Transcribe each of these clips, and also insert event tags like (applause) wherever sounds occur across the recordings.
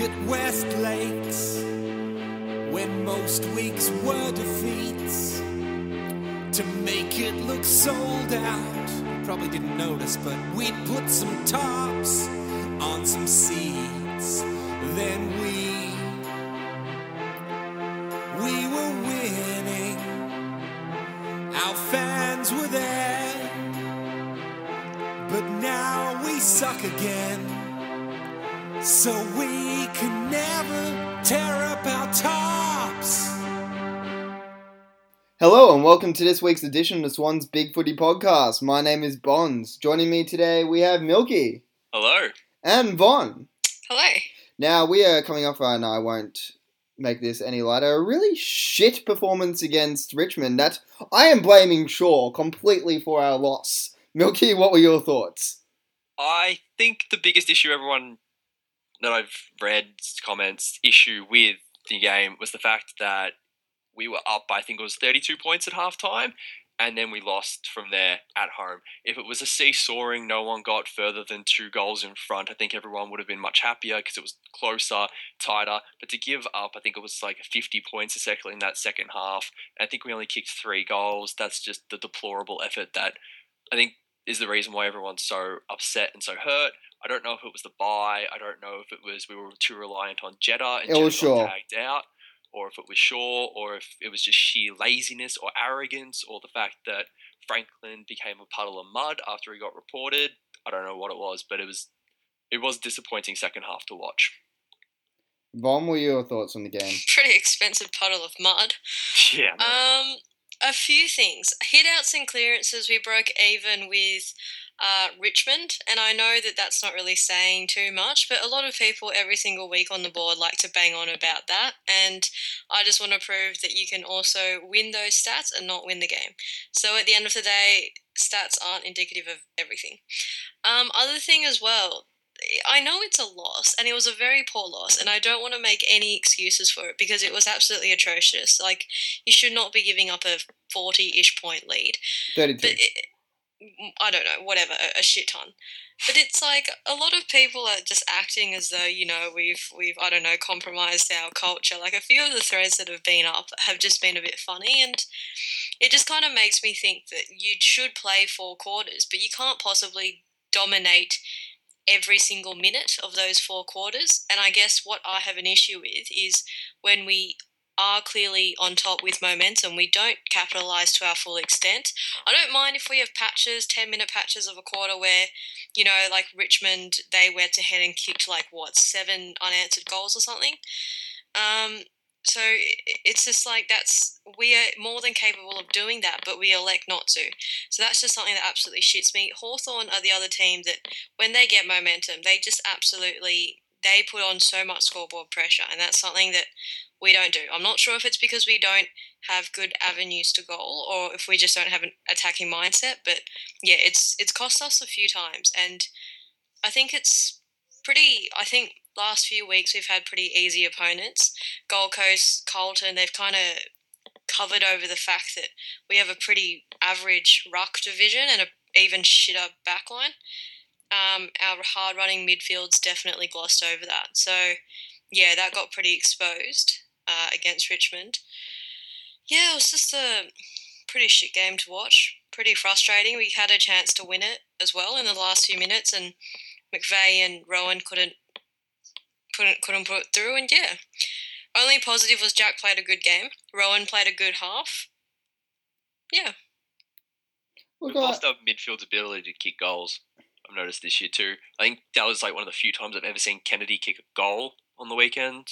At West Lakes, where most weeks were defeats. To make it look sold out, probably didn't notice, but we'd put some tops on some seats. Then welcome to this week's edition of the Swan's Big Footy Podcast. My name is Bonds. Joining me today we have Milky Hello. and Von. Hello. Now we are coming off, and I won't make this any lighter, a really shit performance against Richmond that I am blaming Shaw completely for our loss. Milky, what were your thoughts? I think the biggest issue everyone that I've read comments issue with the game was the fact that we were up by I think it was 32 points at halftime and then we lost from there at home. If it was a seesawing, no one got further than two goals in front, I think everyone would have been much happier because it was closer, tighter. But to give up, I think it was like 50 points a second in that second half. I think we only kicked three goals. That's just the deplorable effort that I think is the reason why everyone's so upset and so hurt. I don't know if it was the buy. I don't know if it was we were too reliant on Jetta and was got tagged out, or if it was Shaw, or if it was just sheer laziness or arrogance, or the fact that Franklin became a puddle of mud after he got reported. I don't know what it was, but it was it was a disappointing second half to watch. Von, what were your thoughts on the game? (laughs) Pretty expensive puddle of mud. Yeah. Um, a few things. Hitouts and clearances, we broke even with uh, Richmond, and I know that that's not really saying too much, but a lot of people every single week on the board like to bang on about that, and I just want to prove that you can also win those stats and not win the game. So at the end of the day, stats aren't indicative of everything. Um, other thing as well, I know it's a loss, and it was a very poor loss, and I don't want to make any excuses for it because it was absolutely atrocious. Like, you should not be giving up a 40 ish point lead. 32. But it, I don't know, whatever, a, shit ton. But it's like a lot of people are just acting as though you know we've we've I don't know compromised our culture. Like a few of the threads that have been up have just been a bit funny, and it just kind of makes me think that you should play four quarters, but you can't possibly dominate every single minute of those four quarters. And I guess what I have an issue with is when we are clearly on top with momentum, we don't capitalize to our full extent. I don't mind if we have patches, 10 minute patches of a quarter where, you know, like Richmond, they went ahead and kicked like what, seven unanswered goals or something. Um, so it's just like that's we are more than capable of doing that, but we elect not to. So that's just something that absolutely shits me. Hawthorn are the other team that when they get momentum, they just absolutely they put on so much scoreboard pressure, and that's something that we don't do. I'm not sure if it's because we don't have good avenues to goal, or if we just don't have an attacking mindset. But yeah, it's it's cost us a few times, and I think it's pretty. I think last few weeks we've had pretty easy opponents. Gold Coast, Carlton, they've kind of covered over the fact that we have a pretty average ruck division and a even shitter backline. Um, our hard running midfield's definitely glossed over that. So, yeah, that got pretty exposed uh, against Richmond. Yeah, it was just a pretty shit game to watch. Pretty frustrating. We had a chance to win it as well in the last few minutes, and McVeigh and Rohan couldn't couldn't couldn't put it through. And yeah, only positive was Jack played a good game. Rohan played a good half. Yeah, We've lost our midfield's ability to kick goals. I've noticed this year too. I think that was like one of the few times I've ever seen Kennedy kick a goal on the weekend.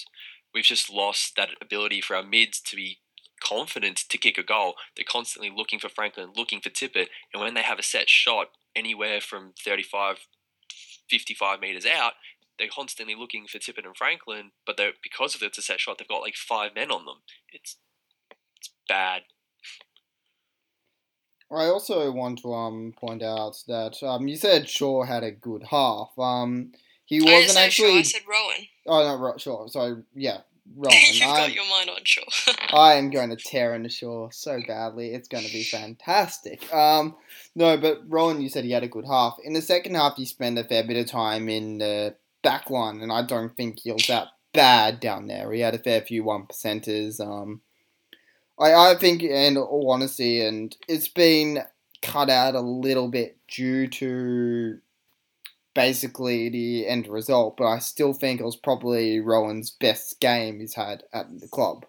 We've just lost that ability for our mids to be confident to kick a goal. They're constantly looking for Franklin, looking for Tippett, and when they have a set shot anywhere from 35, 55 meters out, they're constantly looking for Tippett and Franklin, but they're, because of it's a set shot, they've got like five men on them. It's it's bad. I also want to um point out that um you said Shaw had a good half. Um he I wasn't actually. Shaw, I said Rohan. Oh no, Ro- Shaw. Sorry, yeah, (laughs) Rohan. You've I'm, got your mind on Shaw. (laughs) I am going to tear into Shaw so badly. It's going to be fantastic. Um, no, but Rohan, you said he had a good half. In the second half, you spend a fair bit of time in the back line, and I don't think he was that bad down there. He had a fair few one percenters. Um, I I think, in all honesty, and it's been cut out a little bit due to basically the end result, but I still think it was probably Rohan's best game he's had at the club.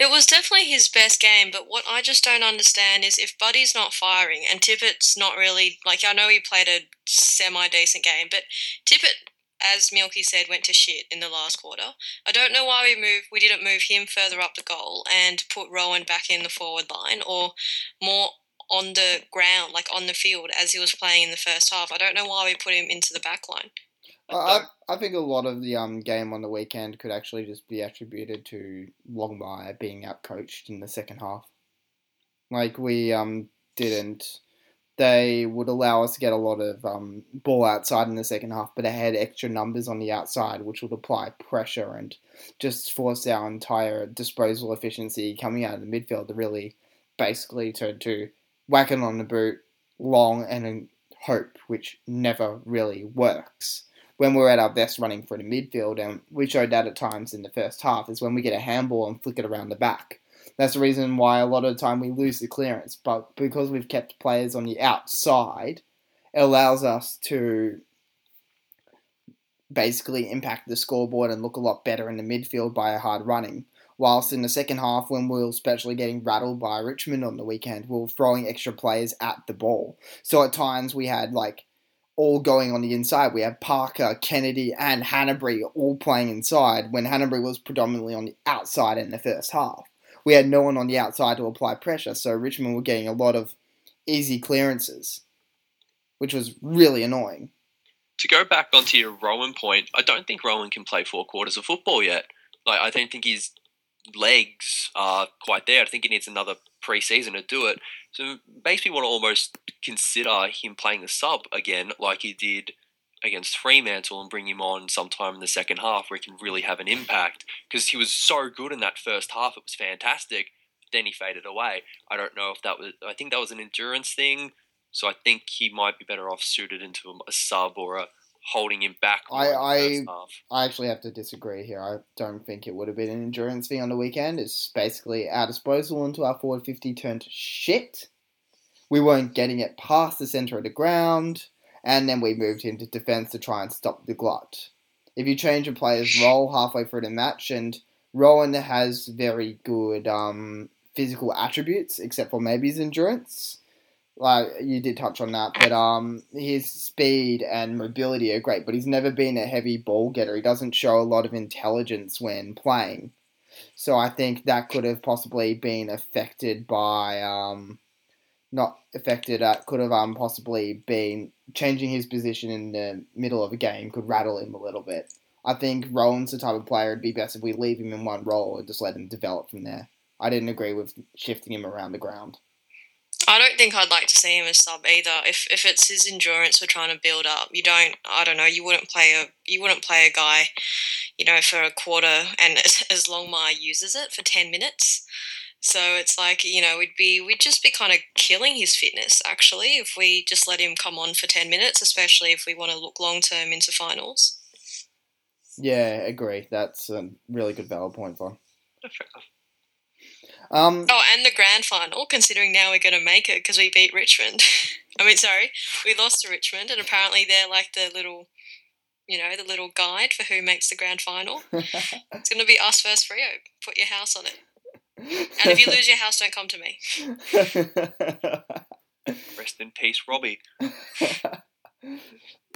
It was definitely his best game, but what I just don't understand is if Buddy's not firing and Tippett's not really like I know he played a semi decent game, but Tippett, as Milky said, went to shit in the last quarter. I don't know why we moved we didn't move him further up the goal and put Rohan back in the forward line or more on the ground, like on the field, as he was playing in the first half. I don't know why we put him into the back line. I, I think a lot of the um game on the weekend could actually just be attributed to Longmire being outcoached in the second half. Like we um didn't. They would allow us to get a lot of um, ball outside in the second half, but they had extra numbers on the outside, which would apply pressure and just force our entire disposal efficiency coming out of the midfield to really basically turn to whacking on the boot long and in hope, which never really works. When we're at our best running for the midfield, and we showed that at times in the first half, is when we get a handball and flick it around the back. That's the reason why a lot of the time we lose the clearance. But because we've kept players on the outside, it allows us to basically impact the scoreboard and look a lot better in the midfield by hard running. Whilst in the second half, when we were especially getting rattled by Richmond on the weekend, we were throwing extra players at the ball. So at times we had like all going on the inside. We had Parker, Kennedy, and Hannebery all playing inside when Hannebery was predominantly on the outside in the first half. We had no one on the outside to apply pressure, so Richmond were getting a lot of easy clearances, which was really annoying. To go back onto your Rohan point, I don't think Rohan can play four quarters of football yet. Like I don't think his legs are quite there. I think he needs another pre-season to do it. So makes me want to almost consider him playing the sub again, like he did against Fremantle, and bring him on sometime in the second half where he can really have an impact. Because he was so good in that first half, it was fantastic. Then he faded away. I don't know if that was. I think that was an endurance thing. So I think he might be better off suited into a sub or a holding him back. I- more in the I- I actually have to disagree here. I don't think it would have been an endurance thing on the weekend. It's basically our disposal into our forward 50 turned shit. We weren't getting it past the centre of the ground, and then we moved him to defence to try and stop the glut. If you change a player's role halfway through the match, and Rohan has very good um, physical attributes, except for maybe his endurance. Like you did touch on that, but um, his speed and mobility are great. But he's never been a heavy ball getter. He doesn't show a lot of intelligence when playing. So I think that could have possibly been affected by um, not affected. Uh, could have um possibly been changing his position in the middle of a game could rattle him a little bit. I think Rohan's the type of player it'd be best if we leave him in one role and just let him develop from there. I didn't agree with shifting him around the ground. I don't think I'd like to see him as sub either. If if it's his endurance we're trying to build up, you don't. I don't know. You wouldn't play a you wouldn't play a guy, you know, for a quarter, and (laughs) as, as Longmire uses it for ten minutes. So it's like you know we'd be we'd just be kind of killing his fitness actually if we just let him come on for ten minutes, especially if we want to look long term into finals. Yeah, agree. That's a really good valid point for. Fair enough. Um, Oh, and the grand final, considering now we're going to make it because we beat Richmond. (laughs) I mean, sorry, we lost to Richmond, and apparently they're like the little, you know, the little guide for who makes the grand final. (laughs) It's going to be us versus Freo. Put your house on it. And if you lose your house, don't come to me. (laughs) Rest in peace, Robbie.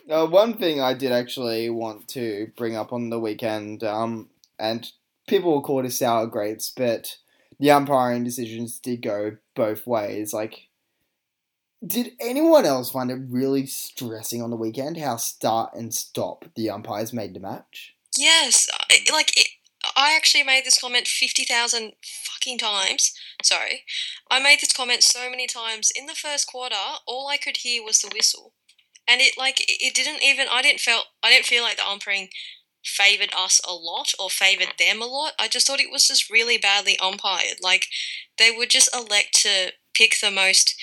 Uh, one thing I did actually want to bring up on the weekend, um, and people will call it sour grapes, but the umpiring decisions did go both ways. Like, did anyone else find it really stressing on the weekend how start and stop the umpires made the match? Yes, like it, I actually made this comment fifty thousand fucking times. Sorry, I made this comment so many times in the first quarter. All I could hear was the whistle, and it like it, didn't even. I didn't felt. I didn't feel like the umpiring favored us a lot or favored them a lot. I just thought it was just really badly umpired. Like they would just elect to pick the most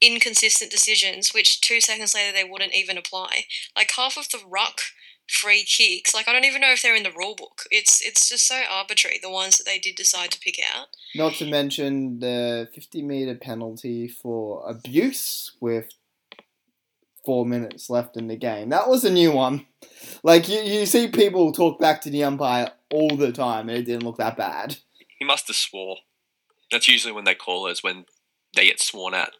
inconsistent decisions, which two seconds later they wouldn't even apply. Like half of the ruck free kicks. Like I don't even know if they're in the rule book. It's it's just so arbitrary the ones that they did decide to pick out. Not to mention the 50 meter penalty for abuse with four minutes left in the game. That was a new one. Like you, you see people talk back to the umpire all the time, and it didn't look that bad. He must have swore. That's usually when they call us when they get sworn at.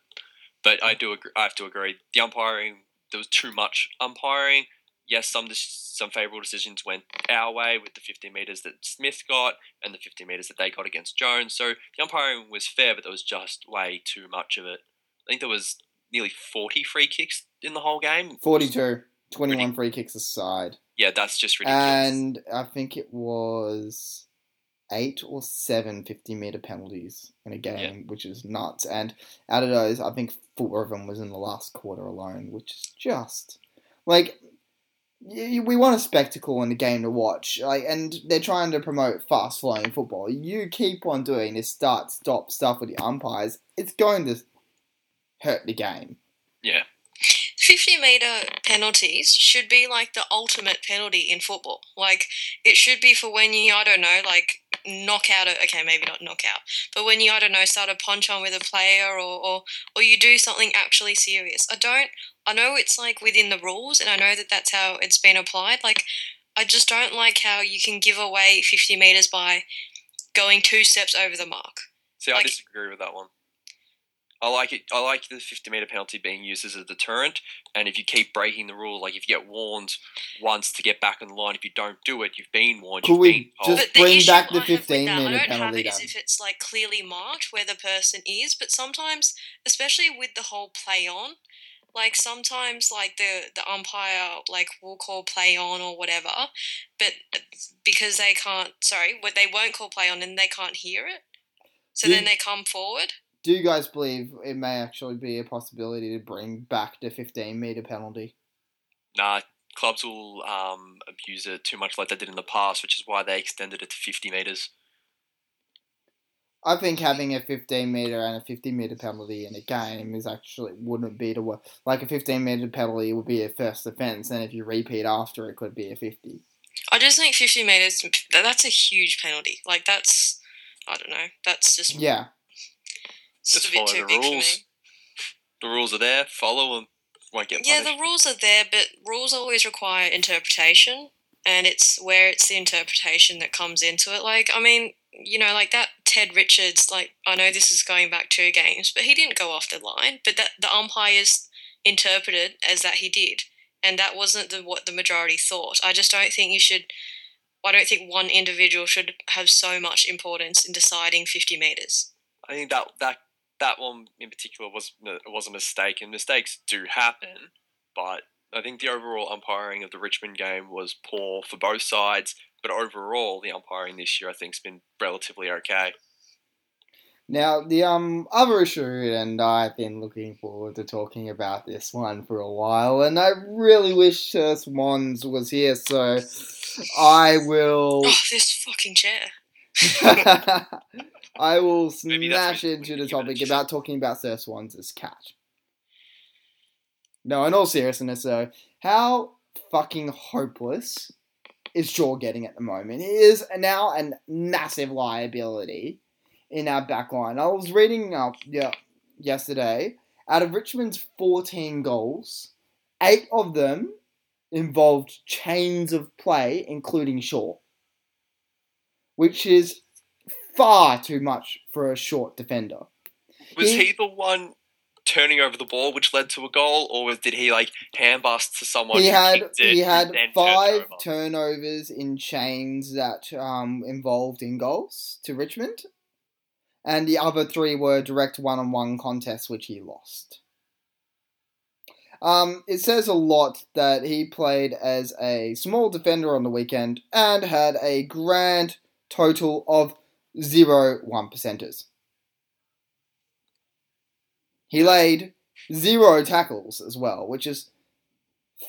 But I do agree, I have to agree. The umpiring there was too much umpiring. Yes, some some favourable decisions went our way with the 50 metres that Smith got and the 50 metres that they got against Jones. So the umpiring was fair, but there was just way too much of it. I think there was nearly 40 free kicks in the whole game. 42. 21 free kicks aside. Yeah, that's just ridiculous. And I think it was eight or seven 50 meter penalties in a game, Yeah. which is nuts. And out of those, I think four of them was in the last quarter alone, which is just like we want a spectacle in the game to watch. Like, and they're trying to promote fast flowing football. You keep on doing this start stop stuff with the umpires, it's going to hurt the game. yeah, 50 meter penalties should be like the ultimate penalty in football. Like, it should be for when you, I don't know, like knock out a, okay, maybe not knock out, but when you, I don't know, start a punch on with a player or, or, or you do something actually serious. I don't, I know it's like within the rules and I know that that's how it's been applied. Like, I just don't like how you can give away 50 meters by going two steps over the mark. See, I disagree with that one. I like it. I like the 50 meter penalty being used as a deterrent, and if you keep breaking the rule, like if you get warned once to get back on the line, if you don't do it, you've been warned. Could you've we been told. just- But the bring issue back the I have with 15 I minute don't have penalty it as if it's like clearly marked where the person is, but sometimes, especially with the whole play on, like sometimes like the the umpire like will call play on or whatever, but uh, because they can't, sorry, they won't call play on and they can't hear it, so Yeah. then they come forward. Do you guys believe it may actually be a possibility to bring back the 15 meter penalty? Nah, clubs will um, abuse it too much like they did in the past, which is why they extended it to 50 meters. I think having a 15 meter and a 50 meter penalty in a game is actually wouldn't be the worst. Like a 15 meter penalty would be a first offence, and if you repeat after, it could be a 50. I just think fifty meters that's a huge penalty. Like that's, I don't know. That's just Yeah, it's just follow too the big rules. The rules are there. Follow them. Won't get Yeah, the rules are there, but rules always require interpretation, and it's where it's the interpretation that comes into it. Like, I mean, you know, like that Ted Richards. Like, I know this is going back two games, but he didn't go off the line. But that the umpires interpreted as that he did, and that wasn't the what the majority thought. I just don't think you should. I don't think one individual should have so much importance in deciding fifty meters. I think that that that one in particular was was a mistake, and mistakes do happen. But I think the overall umpiring of the Richmond game was poor for both sides. But overall, the umpiring this year I think's been relatively okay. Now, the um other issue, and I've been looking forward to talking about this one for a while, and I really wish uh, Swans was here, so I (laughs) will. Oh, this fucking chair. (laughs) (laughs) I will (laughs) smash into the you give it a topic about talking about Sir Swans' cat. No, in all seriousness, though, how fucking hopeless is Shaw getting at the moment? He is now a massive liability in our back line. I was reading up yeah, yesterday, out of Richmond's 14 goals, eight of them involved chains of play, including Shaw, which is far too much for a short defender. Was He- he the one turning over the ball which led to a goal, or was, did he like hand bust to someone? he had he had and then turned five turnovers in chains that um, involved in goals to Richmond, and the other three were direct one-on-one contests which he lost. Um, it says a lot that he played as a small defender on the weekend and had a grand total of zero one percenters. He laid zero tackles as well, which is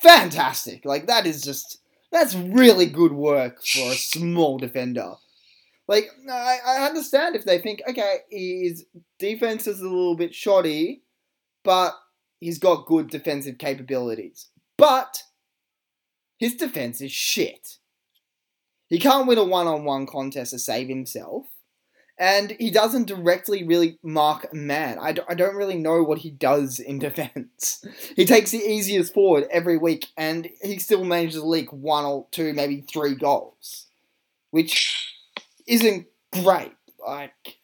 fantastic. Like that is just that's really good work for a small defender. Like I, I understand if they think okay, his defense is a little bit shoddy, but he's got good defensive capabilities. But his defense is shit. He can't win a one on one contest to save himself. And he doesn't directly really mark man. I d- I don't really know what he does in defense. he takes the easiest forward every week, and he still manages to leak one or two, maybe three goals, which isn't great. Like,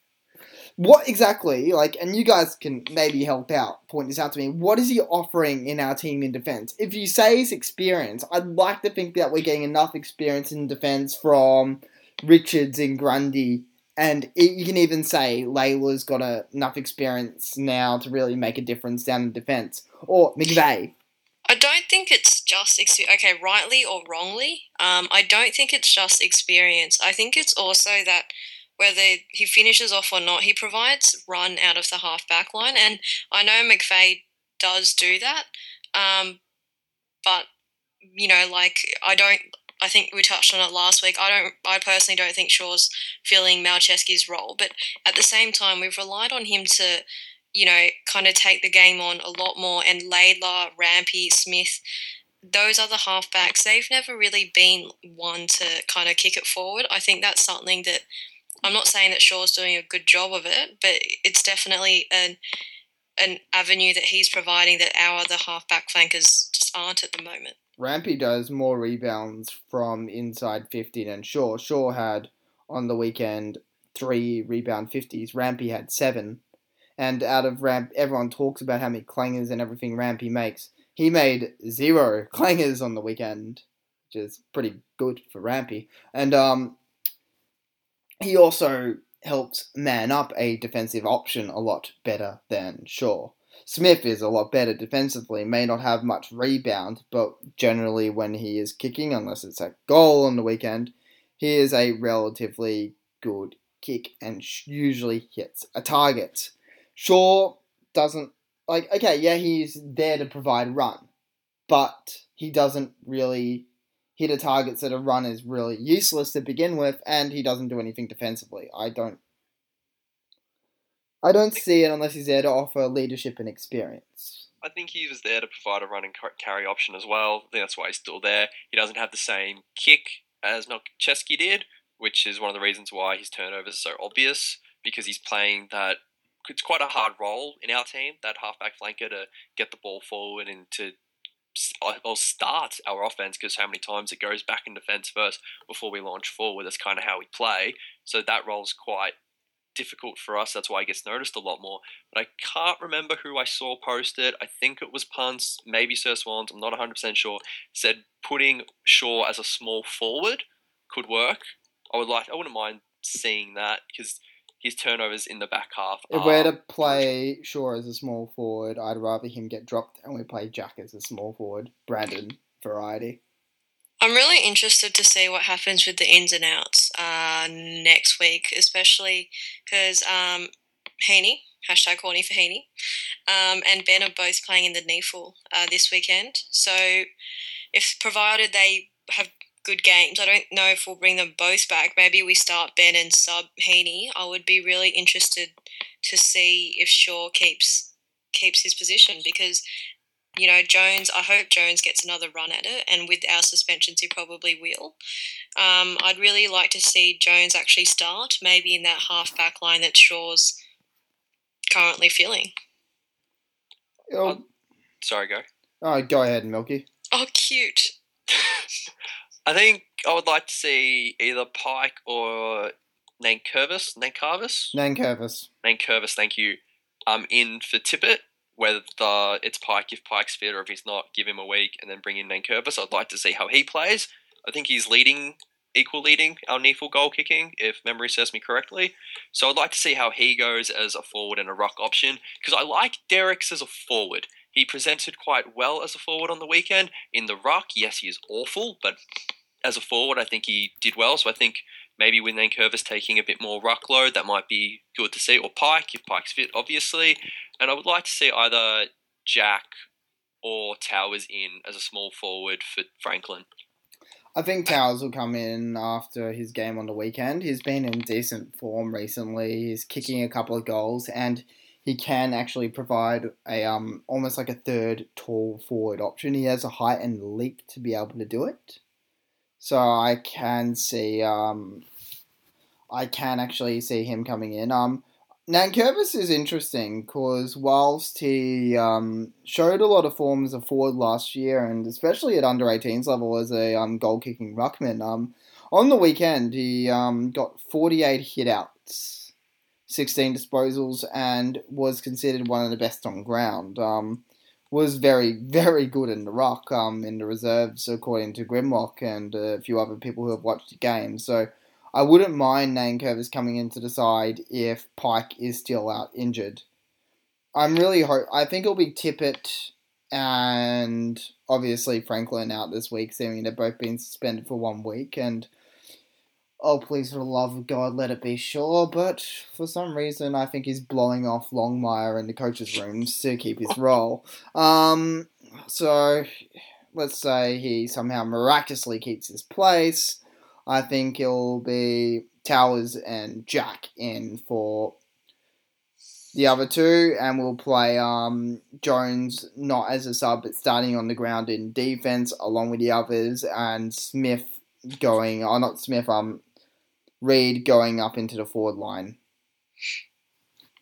what exactly, like, and you guys can maybe help out, point this out to me. What is he offering in our team in defense? If you say his experience, I'd like to think that we're getting enough experience in defense from Richards and Grundy and it, you can even say Layla's got a, enough experience now to really make a difference down in defence. Or McVeigh. I don't think it's just experience. Okay, rightly or wrongly, um, I don't think it's just experience. I think it's also that whether he finishes off or not, he provides run out of the half back line, and I know McVeigh does do that. Um, but you know, like I don't I think we touched on it last week. I don't. I personally don't think Shaw's filling Malceski's role, but at the same time, we've relied on him to, you know, kind of take the game on a lot more. And Laidlaw, Rampy, Smith, those other halfbacks, they've never really been one to kind of kick it forward. I think that's something that I'm not saying that Shaw's doing a good job of it, but it's definitely an an avenue that he's providing that our other half back flankers just aren't at the moment. Rampy does more rebounds from inside 50 than Shaw. Shaw had on the weekend three rebound 50s. Rampy had seven. And out of Ramp, everyone talks about how many clangers and everything Rampy makes. He made zero clangers on the weekend, which is pretty good for Rampy. And um, he also helps man up a defensive option a lot better than Shaw. Smith is a lot better defensively, may not have much rebound, but generally when he is kicking, unless it's a goal on the weekend, he is a relatively good kick and usually hits a target. Shaw doesn't like okay, yeah, he's there to provide run, but he doesn't really hit a target so the run is really useless to begin with, and he doesn't do anything defensively. I don't I don't see it unless he's there to offer leadership and experience. I think he was there to provide a run and carry option as well. I think that's why he's still there. He doesn't have the same kick as Malceski did, which is one of the reasons why his turnovers are so obvious because he's playing that. It's quite a hard role in our team, that halfback flanker, to get the ball forward and to or start our offense because how many times it goes back in defense first before we launch forward. That's kind of how we play. So that role's quite difficult for us. That's why it gets noticed a lot more. But I can't remember who I saw posted. I think it was Punts, maybe Sir Swans. I'm not 100% sure. Said putting Shaw as a small forward could work. I would like. I wouldn't mind seeing that because his turnovers in the back half. If we're to play Shaw as a small forward, I'd rather him get dropped and we play Jack as a small forward. Brandon variety. I'm really interested to see what happens with the ins and outs uh, next week, especially because um, Heeney, hashtag horny for Heeney, um, and Ben are both playing in the NEAFL uh, this weekend. So, if provided they have good games, I don't know if we'll bring them both back. Maybe we start Ben and sub Heeney. I would be really interested to see if Shaw keeps keeps his position because you know, Jones, I hope Jones gets another run at it, and with our suspensions, he probably will. Um, I'd really like to see Jones actually start, maybe in that half back line that Shaw's currently filling. Oh, sorry, go. Oh, go ahead, Milky. Oh, cute. I think I would like to see either Pyke or Nankervis. Nankervis? Nankervis. Nankervis, thank you. Um, in for Tippett whether it's Pyke if Pyke's fit or if he's not, give him a week and then bring in Nankervis. I'd like to see how he plays. I think he's leading, equal leading our NEAFL goal kicking, if memory serves me correctly. So I'd like to see how he goes as a forward and a ruck option because I like Derickx as a forward. He presented quite well as a forward on the weekend. In the ruck, yes, he is awful, but as a forward, I think he did well. So I think maybe with Nankervis taking a bit more ruck load, that might be good to see. Or Pyke, if Pyke's fit, obviously. And I would like to see either Jack or Towers in as a small forward for Franklin. I think Towers will come in after his game on the weekend. He's been in decent form recently. He's kicking a couple of goals and he can actually provide a um almost like a third tall forward option. He has a height and leap to be able to do it. So I can see um I can actually see him coming in. Um Nankervis is interesting because whilst he um, showed a lot of form as a forward last year, and especially at under 18s level as a um, goal kicking ruckman, um, on the weekend he um, got 48 hitouts, 16 disposals, and was considered one of the best on ground. Um, was very, (laughs) very good in the ruck um, in the reserves, according to Grimlock and a few other people who have watched the game. So I wouldn't mind Nankervis coming into the side if Pyke is still out injured. I'm really hope. I think it'll be Tippett and obviously Franklin out this week, seeming they've both been suspended for one week. And oh, please, for the love of God, let it be sure. But for some reason, I think he's blowing off Longmire in the coach's rooms to keep his role. Um, so let's say he somehow miraculously keeps his place. I think it'll be Towers and Jack in for the other two, and we'll play um, Jones not as a sub, but starting on the ground in defense along with the others, and Smith going, oh, not Smith, um, Reid going up into the forward line.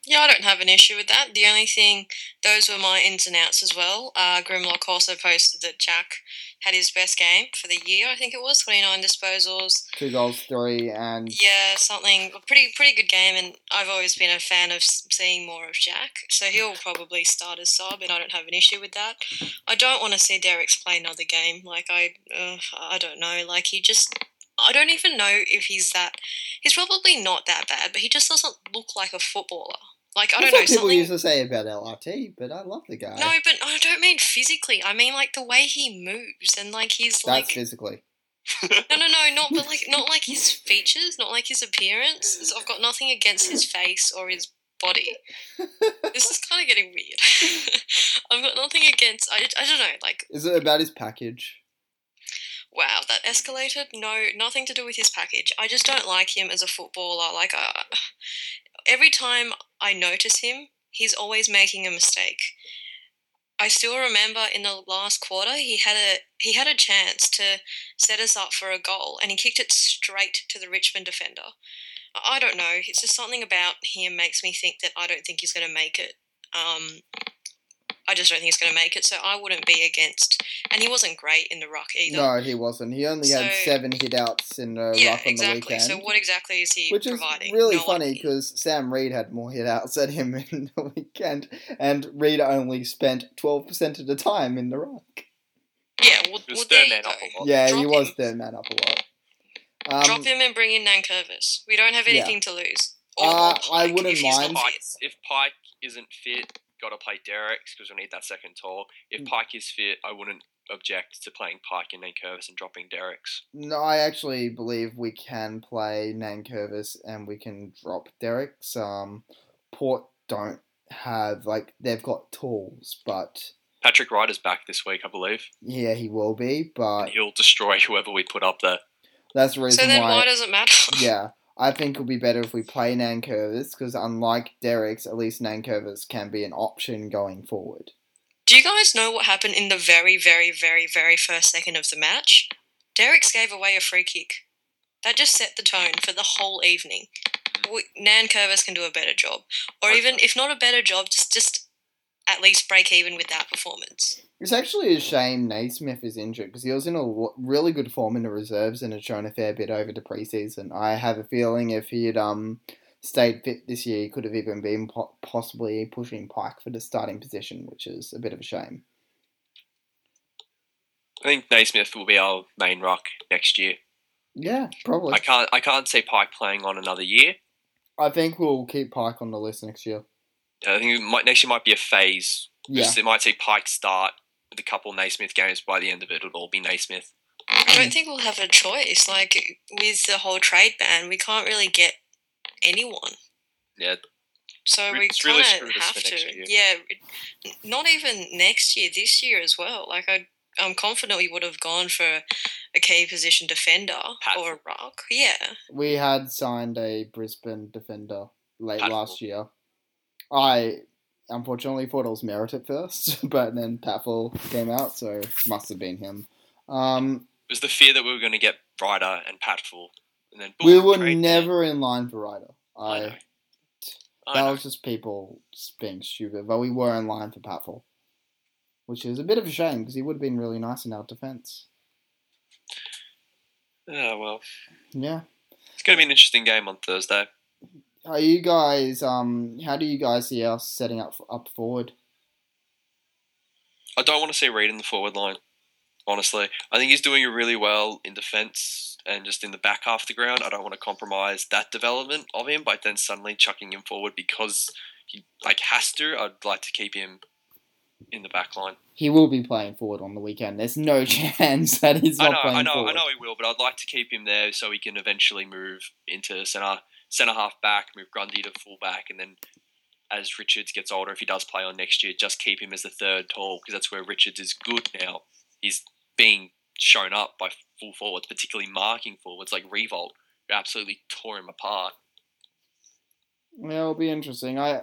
Yeah, I don't have an issue with that. The only thing, those were my ins and outs as well. Uh, Grimlock also posted that Jack had his best game for the year. I think it was twenty nine disposals, Two goals, three, and yeah, something a pretty pretty good game. And I've always been a fan of seeing more of Jack, so he'll probably start as sub, and I don't have an issue with that. I don't want to see Derickx play another game. Like I, uh, I don't know. Like he just. I don't even know if he's that. He's probably not that bad, but he just doesn't look like a footballer. Like I That's don't know what people something. used to say about LRT, but I love the guy. No, but I don't mean physically. I mean like the way he moves and like he's That's like physically. no, no, no, not but like not like his (laughs) features, not like his appearance. I've got nothing against his face or his body. This is kind of getting weird. (laughs) I've got nothing against. I, I don't know. Like Is it about his package? Wow, that escalated. No, nothing to do with his package. I just don't like him as a footballer. Like uh, every time I notice him, he's always making a mistake. I still remember in the last quarter he had a he had a chance to set us up for a goal and he kicked it straight to the Richmond defender. I don't know. It's just something about him makes me think that I don't think he's going to make it. Um, I just don't think he's going to make it. So I wouldn't be against. And he wasn't great in the ruck either. No, he wasn't. He only had seven hit outs in the yeah, ruck on the exactly. weekend. So what exactly is he which is really No funny because Sam Reid had more hit outs at him (laughs) in the weekend, and Reid only spent 12% of the time in the ruck. Yeah, well, He was well third there you man go. up a lot. Yeah, Drop he was him. third man up a lot. Um, Drop him and bring in Nankervis. We don't have Yeah. anything to lose. Or, Uh, or I wouldn't if mind. Pyke, if Pyke isn't fit, got to play Derickx because we need that second tall. If Mm. Pyke is fit, I wouldn't object to playing Pyke and Nankervis and dropping Derickx. No, I actually believe we can play Nankervis and we can drop Derickx. Um, Port don't have, like, they've got tools, but Patrick Ryder's back this week, I believe, yeah, he will be, but and he'll destroy whoever we put up there. that's the reason So then why. why does it matter? yeah, I think it'll be better if we play Nankervis because unlike Derickx, at least Nankervis can be an option going forward. Do you guys know what happened in the very, very, very, very first second of the match? Derickx gave away a free kick. That just set the tone for the whole evening. We, Nankervis can do a better job, or even if not a better job, just just at least break even with that performance. It's actually a shame Naismith is injured because he was in a really good form in the reserves and had shown a fair bit over the preseason. I have a feeling if he had um stayed fit this year, he could have even been po- possibly pushing Pyke for the starting position, which is a bit of a shame. I think Naismith will be our main ruck next year. Yeah, probably. I can't I can't see Pyke playing on another year. I think we'll keep Pyke on the list next year. I think it might, next year might be a phase. Yeah, Just It might see Pyke start with a couple Naismith games. By the end of it, it'll all be Naismith. I don't think we'll have a choice. Like with the whole trade ban, we can't really get anyone. Yeah, So Re- we it's really kind of us have to. Yeah, not even next year, this year as well. Like I, I'm confident we would have gone for a key position defender Pat. or a ruck. Yeah, we had signed a Brisbane defender late Pat last year. I unfortunately thought it was Merrett at first, (laughs) but then Patfull came out, so must have been him. Um, It was the fear that we were going to get Ryder and Patfull, and then we were never in line for Ryder. I know. I, I that know. was just people being stupid, but we were in line for Patfull, which is a bit of a shame because he would have been really nice in our defense. Yeah, well, Yeah. it's going to be an interesting game on Thursday. Are you guys? Um, how do you guys see us setting up up forward? I don't want to see Reid in the forward line. Honestly, I think he's doing it really well in defence and just in the back half of the ground. I don't want to compromise that development of him by then suddenly chucking him forward because he like has to. I'd like to keep him in the back line. He will be playing forward on the weekend. There's no (laughs) chance that he's I know, playing I know, forward. I know he will, but I'd like to keep him there so he can eventually move into centre centre half back, move Grundy to full back, and then as Richards gets older, if he does play on next year, just keep him as the third tall because that's where Richards is good now. He's being shown up by full forwards, particularly marking forwards like Riewoldt, who absolutely tore him apart. Yeah, it'll be interesting. I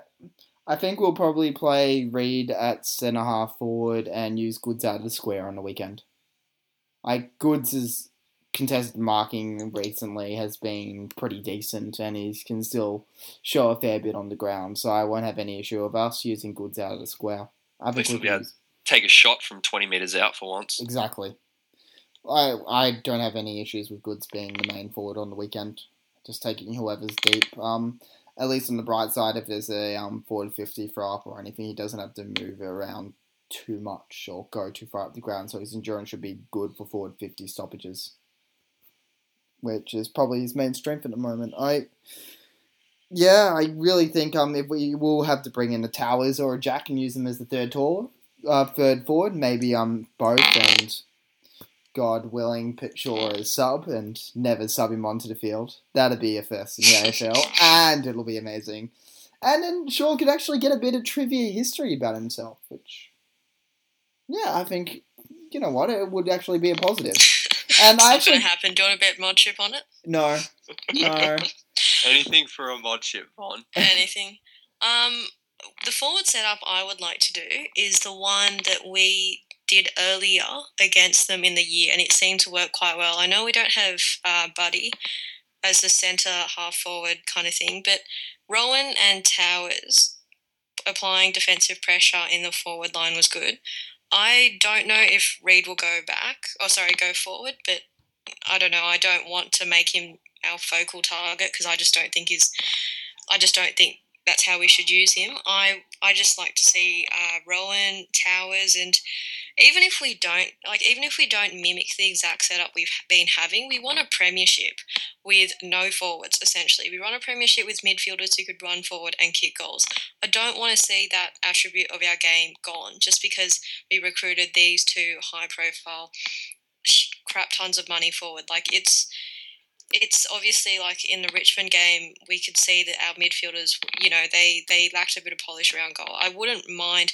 I think we'll probably play Reid at centre half forward and use Goodes out of the square on the weekend. I Goodes' contested marking recently has been pretty decent and he can still show a fair bit on the ground, so I won't have any issue of us using Goodes out of the square. I think we we'll be able- use- Take a shot from 20 metres out for once. Exactly. I I don't have any issues with Goodes being the main forward on the weekend. Just taking whoever's deep. Um, at least on the bright side, if there's a um forward fifty throw up or anything, he doesn't have to move around too much or go too far up the ground. So his endurance should be good for forward fifty stoppages, which is probably his main strength at the moment. I. Yeah, I really think um if we will have to bring in the towers or a jack and use them as the third tall, uh, third forward, maybe um both, and God willing, put Shaw as sub and never sub him onto the field. That'd be a first in the AFL, (laughs) and it'll be amazing. And then Shaw could actually get a bit of trivia history about himself, which, yeah, I think you know what it would actually be a positive. And I not actually going to happen. Do you want to bet mod chip on it? no, no, (laughs) Anything for a mod ship, Vaughn. Anything. Um, the forward setup I would like to do is the one that we did earlier against them in the year, and it seemed to work quite well. I know we don't have uh, Buddy as the centre half forward kind of thing, but Rohan and Towers applying defensive pressure in the forward line was good. I don't know if Reid will go back, or sorry, go forward, but I don't know. I don't want to make him our focal target because I just don't think he's. I just don't think that's how we should use him. I I just like to see uh, Rohan Towers, and even if we don't like, even if we don't mimic the exact setup we've been having, we want a premiership with no forwards. Essentially, we run a premiership with midfielders who could run forward and kick goals. I don't want to see that attribute of our game gone just because we recruited these two high-profile crap tons of money forward. Like it's it's obviously like in the Richmond game, we could see that our midfielders, you know, they they lacked a bit of polish around goal. I wouldn't mind,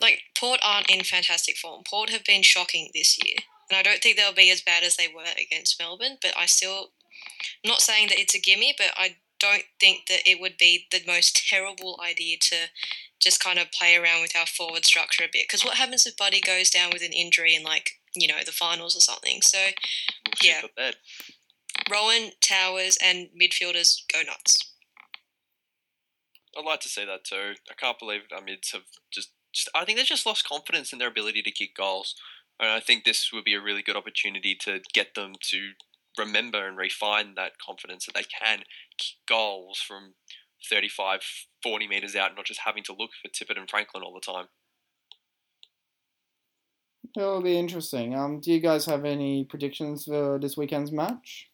like Port aren't in fantastic form. Port have been shocking this year, and I don't think they'll be as bad as they were against Melbourne. But I still, I'm not saying that it's a gimme, but I don't think that it would be the most terrible idea to just kind of play around with our forward structure a bit. Because what happens if Buddy goes down with an injury in like you know the finals or something? So We'll Yeah. Rohan, Towers, and midfielders go nuts. I'd like to see that too. I can't believe our mids have just. I think they've just lost confidence in their ability to kick goals, and I think this would be a really good opportunity to get them to remember and refine that confidence that they can kick goals from 35, 40 meters out, and not just having to look for Tippett and Franklin all the time. it'll be interesting. Um, do you guys have any predictions for this weekend's match?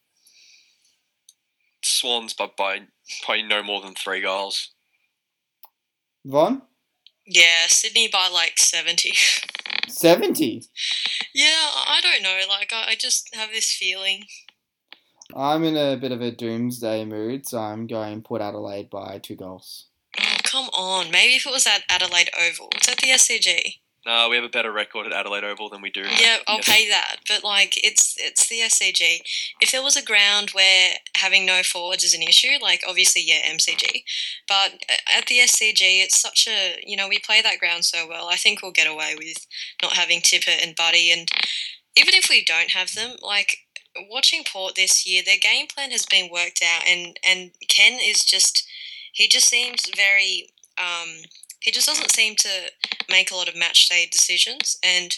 Swans, but by by no more than three goals. Von Yeah, Sydney by like 70. (laughs) seventy. yeah, I I don't know. Like, I, I just have this feeling. I'm in a bit of a doomsday mood, so I'm going Port Adelaide by two goals. Oh, come on. Maybe if it was at Adelaide Oval. It's at the SCG. No, we have a better record at Adelaide Oval than we do. Yeah, I'll Yes. pay that. But like, it's it's the SCG. If there was a ground where having no forwards is an issue, like obviously yeah, MCG. But at the SCG, it's such a you know we play that ground so well. I think we'll get away with not having Tippett and Buddy, and even if we don't have them, like watching Port this year, their game plan has been worked out, and and Ken is just he just seems very um he just doesn't seem to make a lot of match day decisions and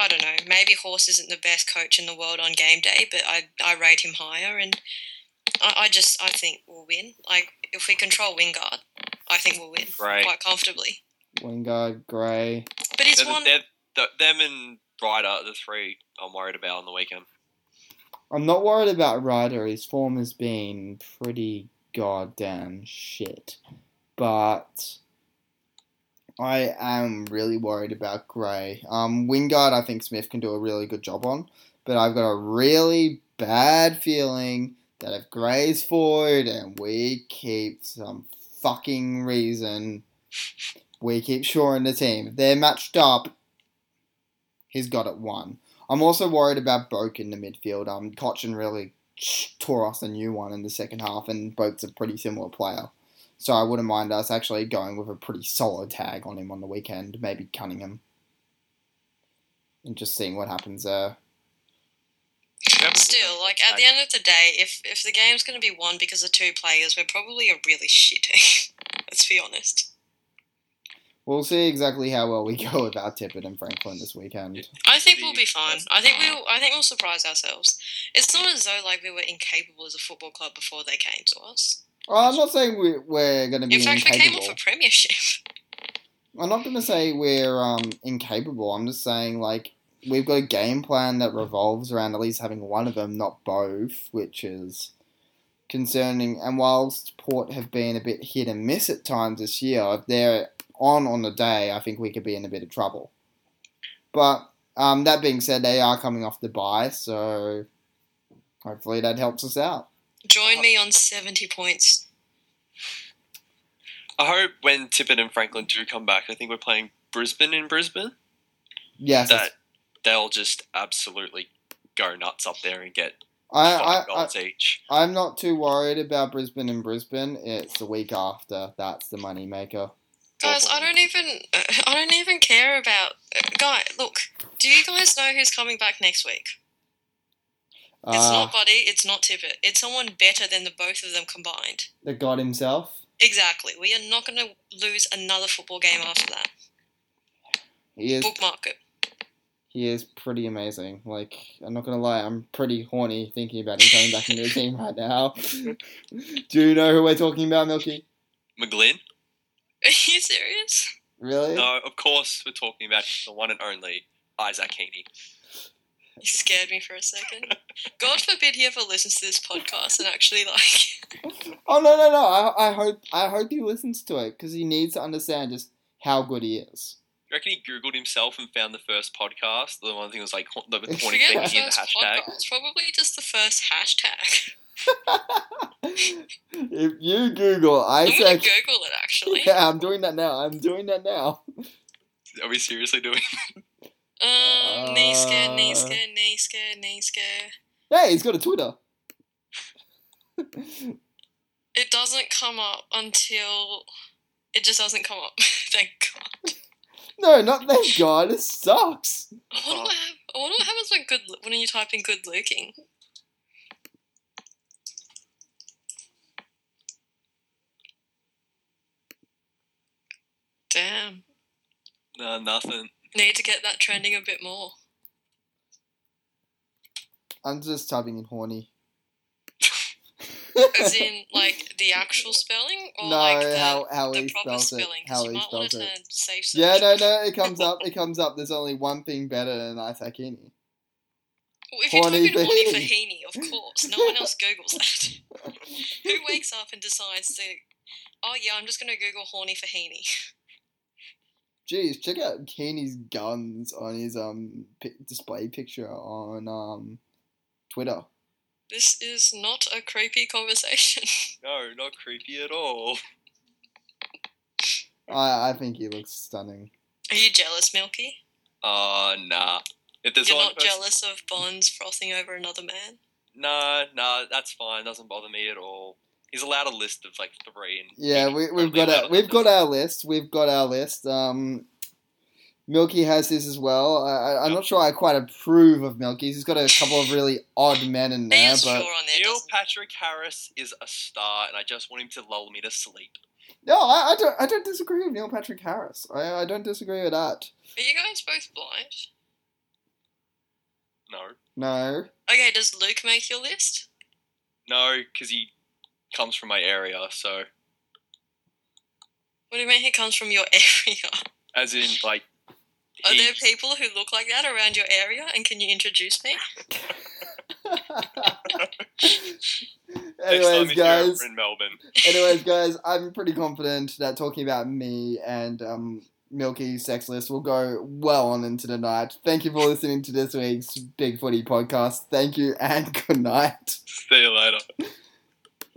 I don't know. Maybe Horse isn't the best coach in the world on game day, but I I rate him higher, and I, I just I think we'll win. Like if we control Wingard, I think we'll win Right. quite comfortably. Wingard, Gray. But it's They're, one. they're, they're- them and Ryder are the three I'm worried about on the weekend. I'm not worried about Ryder. His form has been pretty goddamn shit. But I am really worried about Gray. Um, Wingard, I think Smith can do a really good job on. But I've got a really bad feeling that if Gray's forward and we keep some fucking reason, we keep Shaw in the team. If they're matched up, he's got it won. I'm also worried about Boak in the midfield. Um, Cotchin really tore us a new one in the second half, and Boak's a pretty similar player. So I wouldn't mind us actually going with a pretty solid tag on him on the weekend, maybe Cunningham, and just seeing what happens uh, there. Still, like at the end of the day, if if the game's going to be won because of two players, we're probably a really shit team. (laughs) Let's be honest. We'll see exactly how well we (laughs) go without Tippett and Franklin this weekend. I think we'll be fine. I think we'll. I think we'll surprise ourselves. It's not as though like we were incapable as a football club before they came to us. Oh, I'm not saying we, we're going to be In fact, we came incapable. off a premiership. I'm not going to say we're um, incapable. I'm just saying like we've got a game plan that revolves around at least having one of them, not both, which is concerning. And whilst Port have been a bit hit and miss at times this year, if they're on on the day, I think we could be in a bit of trouble. But um, that being said, they are coming off the bye, so hopefully that helps us out. Join uh, me on seventy points. I hope when Tippett and Franklin do come back, I think we're playing Brisbane in Brisbane, Yes, that they'll just absolutely go nuts up there and get I, I, five I, goals each. I'm not too worried about Brisbane and Brisbane. It's the week after that's the money maker. Guys, I don't even. (laughs) I don't even care about. Uh, guy, look. Do you guys know who's coming back next week? It's Uh, not Buddy. It's not Tippett. It's someone better than the both of them combined. the god himself. Exactly. We are not going to lose another football game after that. He is Bookmark it. he is pretty amazing. Like I'm not gonna lie, I'm pretty horny thinking about him coming back into the team right now. (laughs) Do you know who we're talking about, Milky? McGlynn? Are you serious? Really? No, of course we're talking about the one and only Isaac Heeney. You scared me for a second. God forbid he ever listens to this podcast and actually like. (laughs) Oh no no no! I, I hope I hope he listens to it because he needs to understand just how good he is. You reckon he Googled himself and found the first podcast? The one thing was like the (laughs) horny Forget thing the in the hashtag. podcast. Probably just the first hashtag. (laughs) if you Google I'm gonna Google it actually. yeah, I'm doing that now. I'm doing that now. Are we seriously doing? Um, knee scare, knee Uh. scare, knee scare, knee scare. Hey, he's got a Twitter. It doesn't come up until it just doesn't come up. (laughs) Thank God. No, not thank God. It sucks. I wonder what, hap- I what happens when good when you type in good looking. Damn. no, nothing. Need to get that trending a bit more. I'm just typing in horny. (laughs) As in, like the actual spelling, or no, like the, how how the he proper spells it. spelling? How you he might want spells to it. Yeah, no, no, it comes up. (laughs) It comes up. There's only one thing better than Heeney. Well, if you're Horny Fahini. Heeney, of course, no one else Googles that. (laughs) Who wakes up and decides to, oh yeah, I'm just going to Google horny for Heeney? Jeez, check out Heeney's guns on his um pi- display picture on um Twitter. This is not a creepy conversation. (laughs) No, not creepy at all. I I think he looks stunning. Are you jealous, Milky? Uh, nah. If there's You're not person- jealous of Bonds frothing over another man? No, no, that's fine. Doesn't bother me at all. He's allowed a list of like three. And Yeah, we, we've got our, a we've got our list. We've got our list. Um, Milky has his as well. I, I, I'm Yep. not sure I quite approve of Milky's. He's got a couple of really (laughs) odd men in He there, is but sure on there, Neil Patrick Harris is a star, and I just want him to lull me to sleep. no, I, I don't. I don't disagree with Neil Patrick Harris. I, I don't disagree with that. Are you guys both blind? No, No. Okay, does Luke make your list? no, because he comes from my area. So, What do you mean he comes from your (laughs) area? as in, like, Are there people who look like that around your area? And can you introduce me? (laughs) Anyways, guys. in Melbourne. (laughs) anyways, guys, I'm pretty confident that talking about me and um, Milky's sex list will go well on into the night. Thank you for listening to this week's Big Footy podcast. Thank you and good night. See you later.